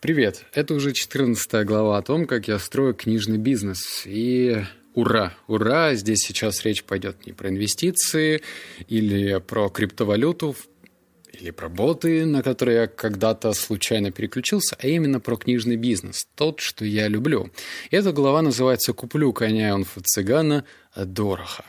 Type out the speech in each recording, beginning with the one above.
Привет! Это уже 14 глава о том, как я строю книжный бизнес. И ура! Ура! Здесь сейчас речь пойдет не про инвестиции или про криптовалюту, или про боты, на которые я когда-то случайно переключился, а именно про книжный бизнес, тот, что я люблю. Эта глава называется «Куплю коня он цыгана дорого».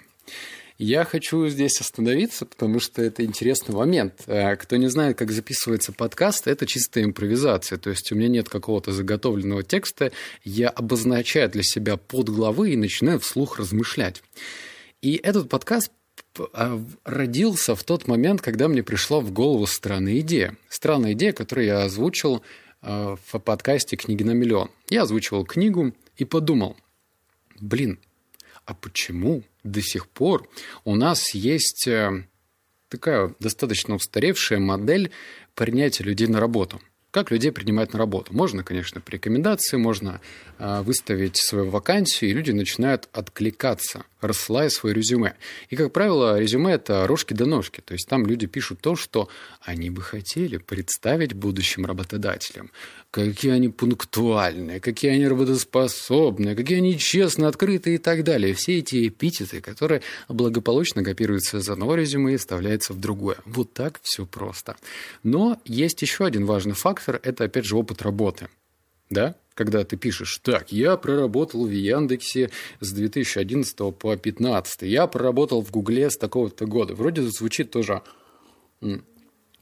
Я хочу здесь остановиться, потому что это интересный момент. Э, кто не знает, как записывается подкаст, это чистая импровизация. То есть у меня нет какого-то заготовленного текста. Я обозначаю для себя подглавы и начинаю вслух размышлять. И этот подкаст а, родился в тот момент, когда мне пришла в голову странная идея. Странная идея, которую я озвучил э, в подкасте «Книги на миллион». Я озвучивал книгу и подумал, блин, а почему до сих пор у нас есть э, такая достаточно устаревшая модель принятия людей на работу. Как людей принимать на работу? Можно, конечно, по рекомендации, можно э, выставить свою вакансию, и люди начинают откликаться рассылая свое резюме. И, как правило, резюме – это рожки до ножки. То есть там люди пишут то, что они бы хотели представить будущим работодателям. Какие они пунктуальные, какие они работоспособные, какие они честно открытые и так далее. Все эти эпитеты, которые благополучно копируются из одного резюме и вставляются в другое. Вот так все просто. Но есть еще один важный фактор – это, опять же, опыт работы. Да? когда ты пишешь, так, я проработал в Яндексе с 2011 по 2015, я проработал в Гугле с такого-то года. Вроде звучит тоже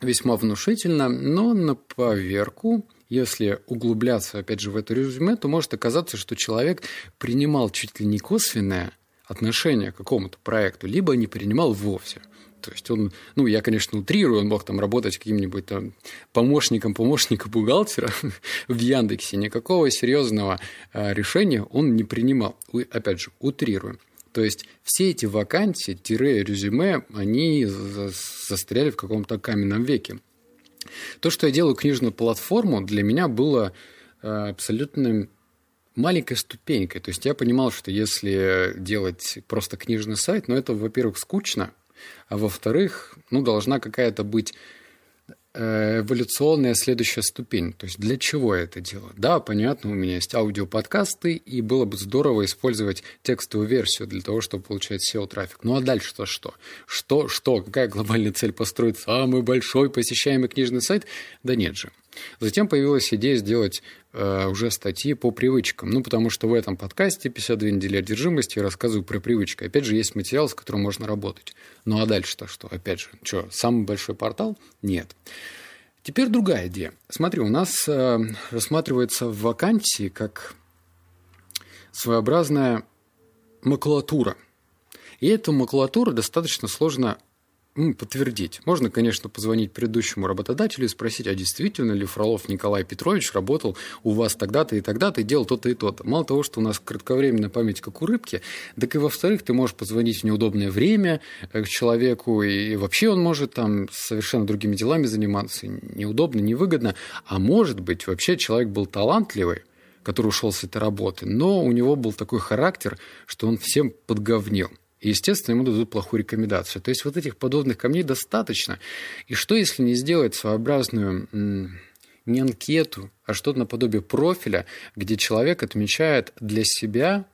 весьма внушительно, но на поверку, если углубляться, опять же, в это резюме, то может оказаться, что человек принимал чуть ли не косвенное отношение к какому-то проекту, либо не принимал вовсе. То есть он, ну, я, конечно, утрирую, он мог там работать каким-нибудь там помощником помощника бухгалтера в Яндексе. Никакого серьезного а, решения он не принимал. Опять же, утрируем. То есть все эти вакансии, резюме, они застряли в каком-то каменном веке. То, что я делаю книжную платформу, для меня было а, абсолютно маленькой ступенькой. То есть я понимал, что если делать просто книжный сайт, ну, это, во-первых, скучно, а во-вторых, ну, должна какая-то быть э, эволюционная следующая ступень. То есть для чего я это делаю? Да, понятно, у меня есть аудиоподкасты, и было бы здорово использовать текстовую версию для того, чтобы получать SEO-трафик. Ну а дальше-то что? Что, что? Какая глобальная цель построить самый большой посещаемый книжный сайт? Да нет же. Затем появилась идея сделать э, уже статьи по привычкам. Ну, потому что в этом подкасте «52 недели одержимости» я рассказываю про привычки. Опять же, есть материал, с которым можно работать. Ну, а дальше-то что? Опять же, что, самый большой портал? Нет. Теперь другая идея. Смотри, у нас э, рассматривается в вакансии как своеобразная макулатура. И эту макулатуру достаточно сложно подтвердить. Можно, конечно, позвонить предыдущему работодателю и спросить, а действительно ли Фролов Николай Петрович работал у вас тогда-то и тогда-то и делал то-то и то-то. Мало того, что у нас кратковременная память, как у рыбки, так и во-вторых, ты можешь позвонить в неудобное время э, к человеку, и вообще он может там совершенно другими делами заниматься, неудобно, невыгодно, а может быть, вообще человек был талантливый, который ушел с этой работы, но у него был такой характер, что он всем подговнил. И, естественно, ему дадут плохую рекомендацию. То есть вот этих подобных камней достаточно. И что, если не сделать своеобразную не анкету, а что-то наподобие профиля, где человек отмечает для себя,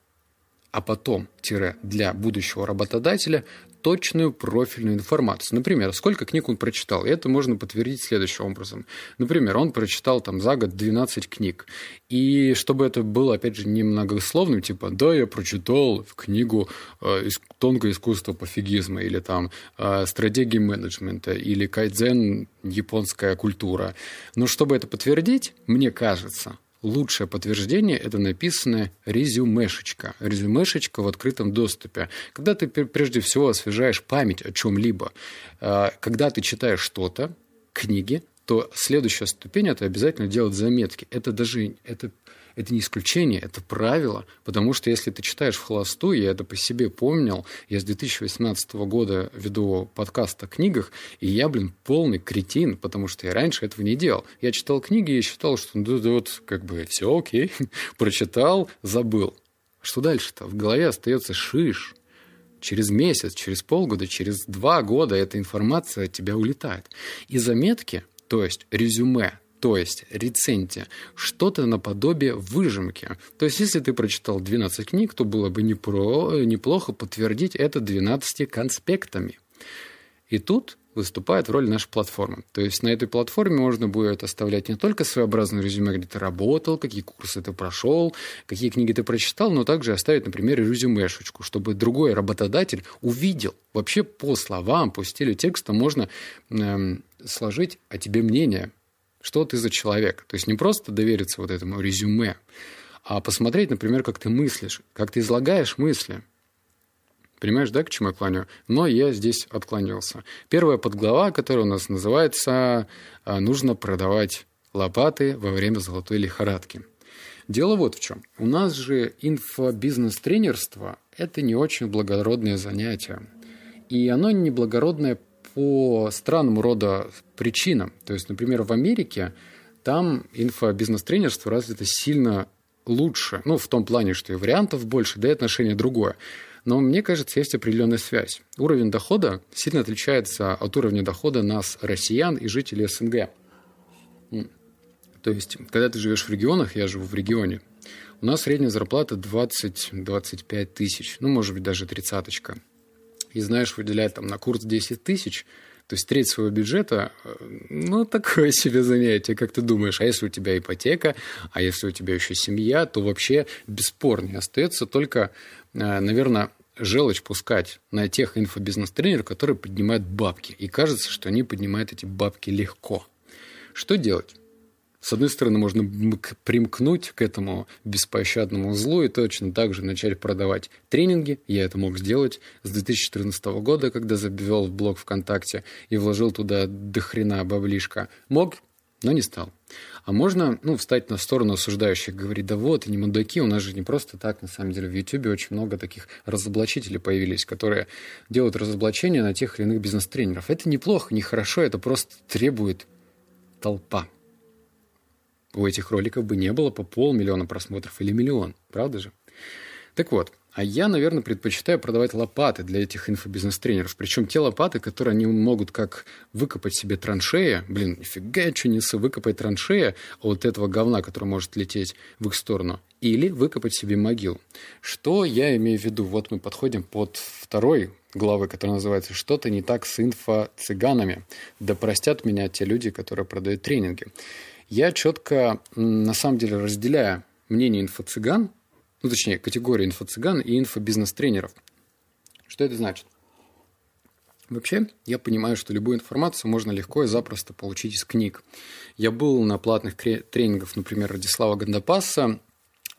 а потом, тире, для будущего работодателя, точную профильную информацию. Например, сколько книг он прочитал. И это можно подтвердить следующим образом. Например, он прочитал там за год 12 книг. И чтобы это было, опять же, не многословным, типа, да, я прочитал книгу э, «Тонкое искусство пофигизма» или там э, «Стратегии менеджмента» или «Кайдзен. Японская культура». Но чтобы это подтвердить, мне кажется, лучшее подтверждение – это написанная резюмешечка. Резюмешечка в открытом доступе. Когда ты прежде всего освежаешь память о чем-либо, а, когда ты читаешь что-то, книги, то следующая ступень – это обязательно делать заметки. Это даже это это не исключение, это правило, потому что если ты читаешь в холостую, я это по себе помнил, я с 2018 года веду подкаст о книгах, и я, блин, полный кретин, потому что я раньше этого не делал. Я читал книги и считал, что ну, да, вот как бы все окей, прочитал, забыл. Что дальше-то? В голове остается шиш. Через месяц, через полгода, через два года эта информация от тебя улетает. И заметки, то есть резюме, То есть рецензия, что-то наподобие выжимки. То есть если ты прочитал 12 книг, то было бы непро, неплохо подтвердить это 12 конспектами. И тут выступает в роли нашей платформы. То есть на этой платформе можно будет оставлять не только своеобразное резюме, где ты работал, какие курсы ты прошел, какие книги ты прочитал, но также оставить, например, резюмешечку, чтобы другой работодатель увидел. Вообще по словам, по стилю текста можно эм, сложить о тебе мнение, что ты за человек. То есть не просто довериться вот этому резюме, а посмотреть, например, как ты мыслишь, как ты излагаешь мысли – Понимаешь, да, к чему я клоню? Но я здесь отклонился. Первая подглава, которая у нас называется а, «Нужно продавать лопаты во время золотой лихорадки». Дело вот в чем. У нас же инфобизнес-тренерство – это не очень благородное занятие. И оно не благородное по странному рода причинам. То есть, например, в Америке там инфобизнес-тренерство развито сильно лучше. Ну, в том плане, что и вариантов больше, да и отношение другое. Но мне кажется, есть определенная связь. Уровень дохода сильно отличается от уровня дохода нас, россиян и жителей СНГ. То есть, когда ты живешь в регионах, я живу в регионе, у нас средняя зарплата 20-25 тысяч, ну, может быть, даже тридцаточка. И знаешь, выделять там на курс 10 тысяч, то есть треть своего бюджета, э, ну, такое себе занятие, как ты думаешь. А если у тебя ипотека, а если у тебя еще семья, то вообще бесспорнее остается только Э, наверное, желчь пускать на тех инфобизнес-тренеров, которые поднимают бабки. И кажется, что они поднимают эти бабки легко. Что делать? С одной стороны, можно примкнуть к этому беспощадному злу и точно так же начать продавать тренинги. Я это мог сделать с 2014 года, когда завел в блог ВКонтакте и вложил туда дохрена баблишка. Мог, но не стал. А можно, ну, встать на сторону осуждающих, говорить, да вот, они мудаки, у нас же не просто так, на самом деле, в Ютубе очень много таких разоблачителей появились, которые делают разоблачения на тех или иных бизнес-тренеров. Это неплохо, нехорошо, это просто требует толпа. У этих роликов бы не было по полмиллиона просмотров или миллион, правда же? Так вот, а я, наверное, предпочитаю продавать лопаты для этих инфобизнес-тренеров. Причем те лопаты, которые они могут как выкопать себе траншеи. Блин, нифига что несу, выкопать траншея от этого говна, который может лететь в их сторону. Или выкопать себе могил. Что я имею в виду? Вот мы подходим под второй главы, которая называется «Что-то не так с инфо-цыганами». Да простят меня те люди, которые продают тренинги. Я четко, на самом деле, разделяю мнение инфо-цыган – ну, точнее, категория инфо-цыган и инфобизнес-тренеров. Что это значит? Вообще, я понимаю, что любую информацию можно легко и запросто получить из книг. Я был на платных тренингах, например, Радислава Гандапаса,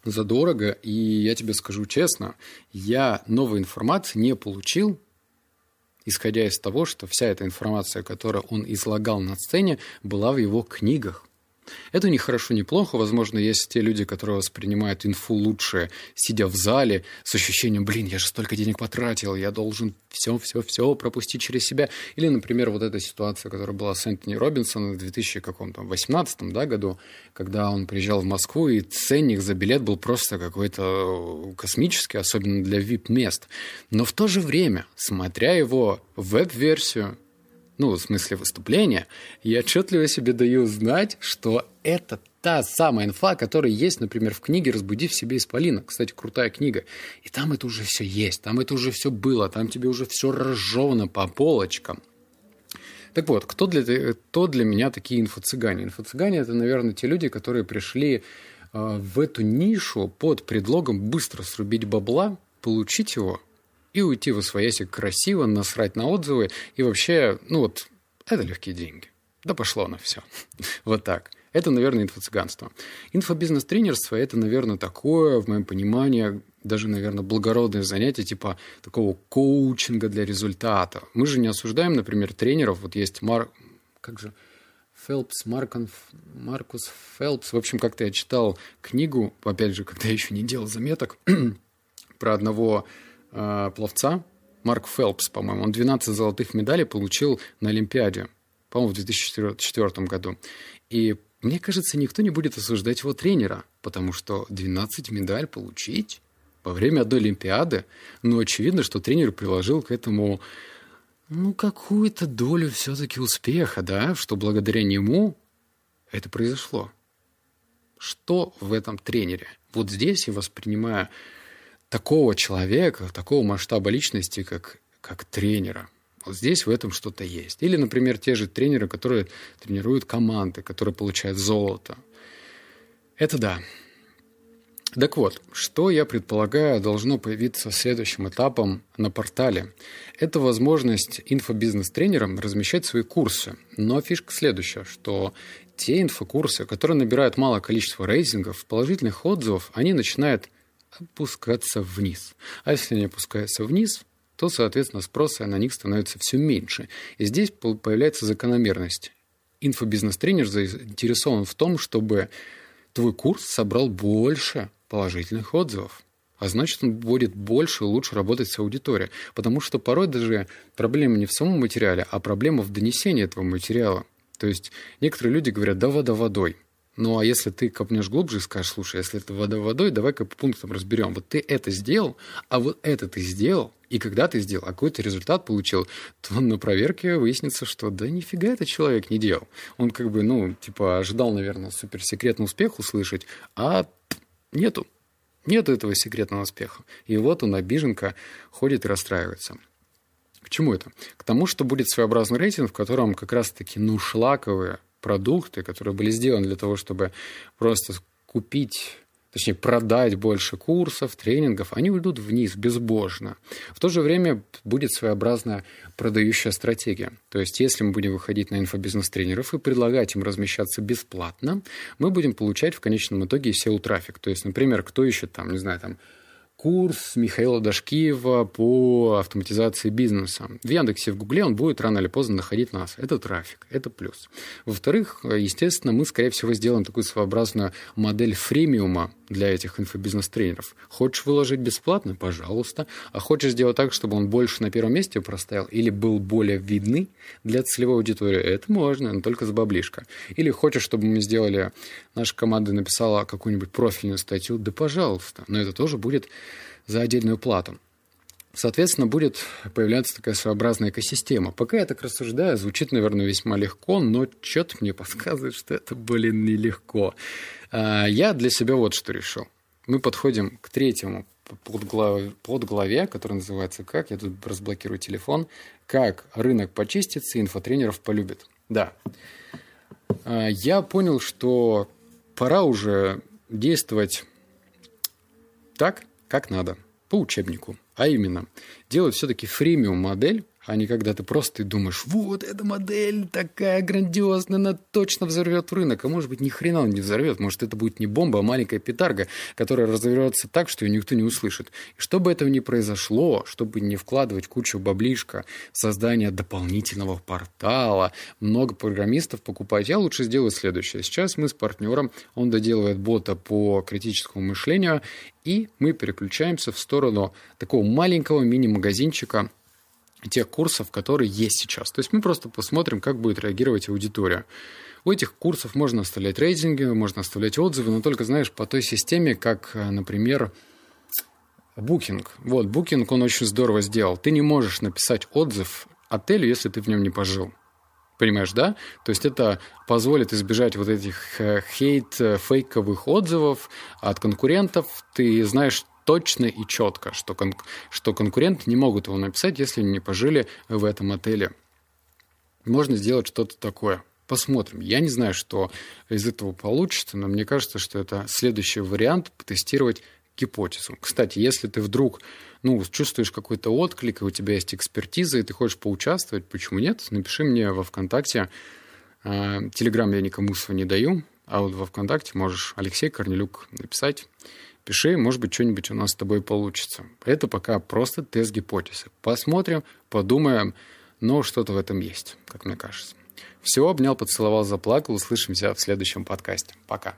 задорого, и я тебе скажу честно, я новой информации не получил, исходя из того, что вся эта информация, которую он излагал на сцене, была в его книгах. Это не хорошо, не плохо. Возможно, есть те люди, которые воспринимают инфу лучше, сидя в зале, с ощущением, блин, я же столько денег потратил, я должен все-все-все пропустить через себя. Или, например, вот эта ситуация, которая была с Энтони Робинсоном в 2018 да, году, когда он приезжал в Москву, и ценник за билет был просто какой-то космический, особенно для VIP-мест. Но в то же время, смотря его веб-версию, ну, в смысле выступления, я отчетливо себе даю знать, что это та самая инфа, которая есть, например, в книге «Разбуди в себе исполина». Кстати, крутая книга. И там это уже все есть, там это уже все было, там тебе уже все разжевано по полочкам. Так вот, кто для, кто для меня такие инфо-цыгане? Инфо-цыгане – это, наверное, те люди, которые пришли э, в эту нишу под предлогом быстро срубить бабла, получить его и уйти в освоясь красиво, насрать на отзывы и вообще, ну вот, это легкие деньги. Да пошло на все. вот так. Это, наверное, инфо-цыганство. Инфобизнес-тренерство – это, наверное, такое, в моем понимании, даже, наверное, благородное занятие, типа такого коучинга для результата. Мы же не осуждаем, например, тренеров. Вот есть Марк... Как же? Фелпс, Маркон, Маркус Фелпс. В общем, как-то я читал книгу, опять же, когда я еще не делал заметок, про одного э, пловца, Марк Фелпс, по-моему, он 12 золотых медалей получил на Олимпиаде, по-моему, в 2004 году. И мне кажется, никто не будет осуждать его тренера, потому что 12 медаль получить во время одной Олимпиады, но очевидно, что тренер приложил к этому ну, какую-то долю все-таки успеха, да, что благодаря нему это произошло? Что в этом тренере? Вот здесь я воспринимаю такого человека, такого масштаба личности, как, как тренера. Вот здесь в этом что-то есть. Или, например, те же тренеры, которые тренируют команды, которые получают золото. Это да. Так вот, что я предполагаю должно появиться следующим этапом на портале. Это возможность инфобизнес-тренерам размещать свои курсы. Но фишка следующая, что те инфокурсы, которые набирают малое количество рейтингов, положительных отзывов, они начинают опускаться вниз. А если они опускаются вниз, то, соответственно, спроса на них становится все меньше. И здесь появляется закономерность. Инфобизнес-тренер заинтересован в том, чтобы твой курс собрал больше положительных отзывов. А значит, он будет больше и лучше работать с аудиторией. Потому что порой даже проблема не в самом материале, а проблема в донесении этого материала. То есть некоторые люди говорят, да вода водой. Ну, а если ты копнешь глубже и скажешь, слушай, если это вода водой, давай-ка по пунктам разберем. Вот ты это сделал, а вот это ты сделал, и когда ты сделал, а какой ты результат получил, то на проверке выяснится, что да нифига этот человек не делал. Он как бы, ну, типа, ожидал, наверное, суперсекретный успех услышать, а нету. Нету этого секретного успеха. И вот он, обиженка, ходит и расстраивается. К чему это? К тому, что будет своеобразный рейтинг, в котором как раз-таки, ну, шлаковые продукты, которые были сделаны для того, чтобы просто купить точнее, продать больше курсов, тренингов, они уйдут вниз безбожно. В то же время будет своеобразная продающая стратегия. То есть, если мы будем выходить на инфобизнес-тренеров и предлагать им размещаться бесплатно, мы будем получать в конечном итоге SEO-трафик. То есть, например, кто ищет там, не знаю, там, курс Михаила Дашкиева по автоматизации бизнеса. В Яндексе, в Гугле он будет рано или поздно находить нас. Это трафик, это плюс. Во-вторых, естественно, мы, скорее всего, сделаем такую своеобразную модель фремиума для этих инфобизнес-тренеров. Хочешь выложить бесплатно? Пожалуйста. А хочешь сделать так, чтобы он больше на первом месте простоял или был более видный для целевой аудитории? Это можно, но только с баблишка. Или хочешь, чтобы мы сделали, наша команда написала какую-нибудь профильную статью? Да пожалуйста. Но это тоже будет за отдельную плату. Соответственно, будет появляться такая своеобразная экосистема. Пока я так рассуждаю, звучит, наверное, весьма легко, но что-то мне подсказывает, что это, блин, нелегко. А, я для себя вот что решил. Мы подходим к третьему подглаве, подглаве, который называется «Как?». Я тут разблокирую телефон. «Как рынок почистится, инфотренеров полюбит». Да. А, я понял, что пора уже действовать так, как надо, по учебнику. А именно, делать все-таки фримиум модель, а не когда ты просто думаешь, вот эта модель такая грандиозная, она точно взорвет рынок. А может быть, ни хрена он не взорвет. Может, это будет не бомба, а маленькая петарга, которая разовьется так, что ее никто не услышит. И чтобы этого не произошло, чтобы не вкладывать кучу баблишка в создание дополнительного портала, много программистов покупать, я лучше сделаю следующее. Сейчас мы с партнером, он доделывает бота по критическому мышлению, и мы переключаемся в сторону такого маленького мини-магазинчика тех курсов, которые есть сейчас. То есть мы просто посмотрим, как будет реагировать аудитория. У этих курсов можно оставлять рейтинги, можно оставлять отзывы, но только, знаешь, по той системе, как, например, Booking. Вот, Booking он очень здорово сделал. Ты не можешь написать отзыв отелю, если ты в нем не пожил. Понимаешь, да? То есть это позволит избежать вот этих э, хейт, э, фейковых отзывов от конкурентов. Ты знаешь точно и четко, что, кон- что конкуренты не могут его написать, если не пожили в этом отеле. Можно сделать что-то такое. Посмотрим. Я не знаю, что из этого получится, но мне кажется, что это следующий вариант потестировать гипотезу. Кстати, если ты вдруг ну, чувствуешь какой-то отклик, и у тебя есть экспертиза, и ты хочешь поучаствовать, почему нет? Напиши мне во ВКонтакте. А, Телеграм я никому свой не даю, а вот во ВКонтакте можешь Алексей Корнелюк написать пиши, может быть, что-нибудь у нас с тобой получится. Это пока просто тест гипотезы. Посмотрим, подумаем, но что-то в этом есть, как мне кажется. Все, обнял, поцеловал, заплакал. Услышимся в следующем подкасте. Пока.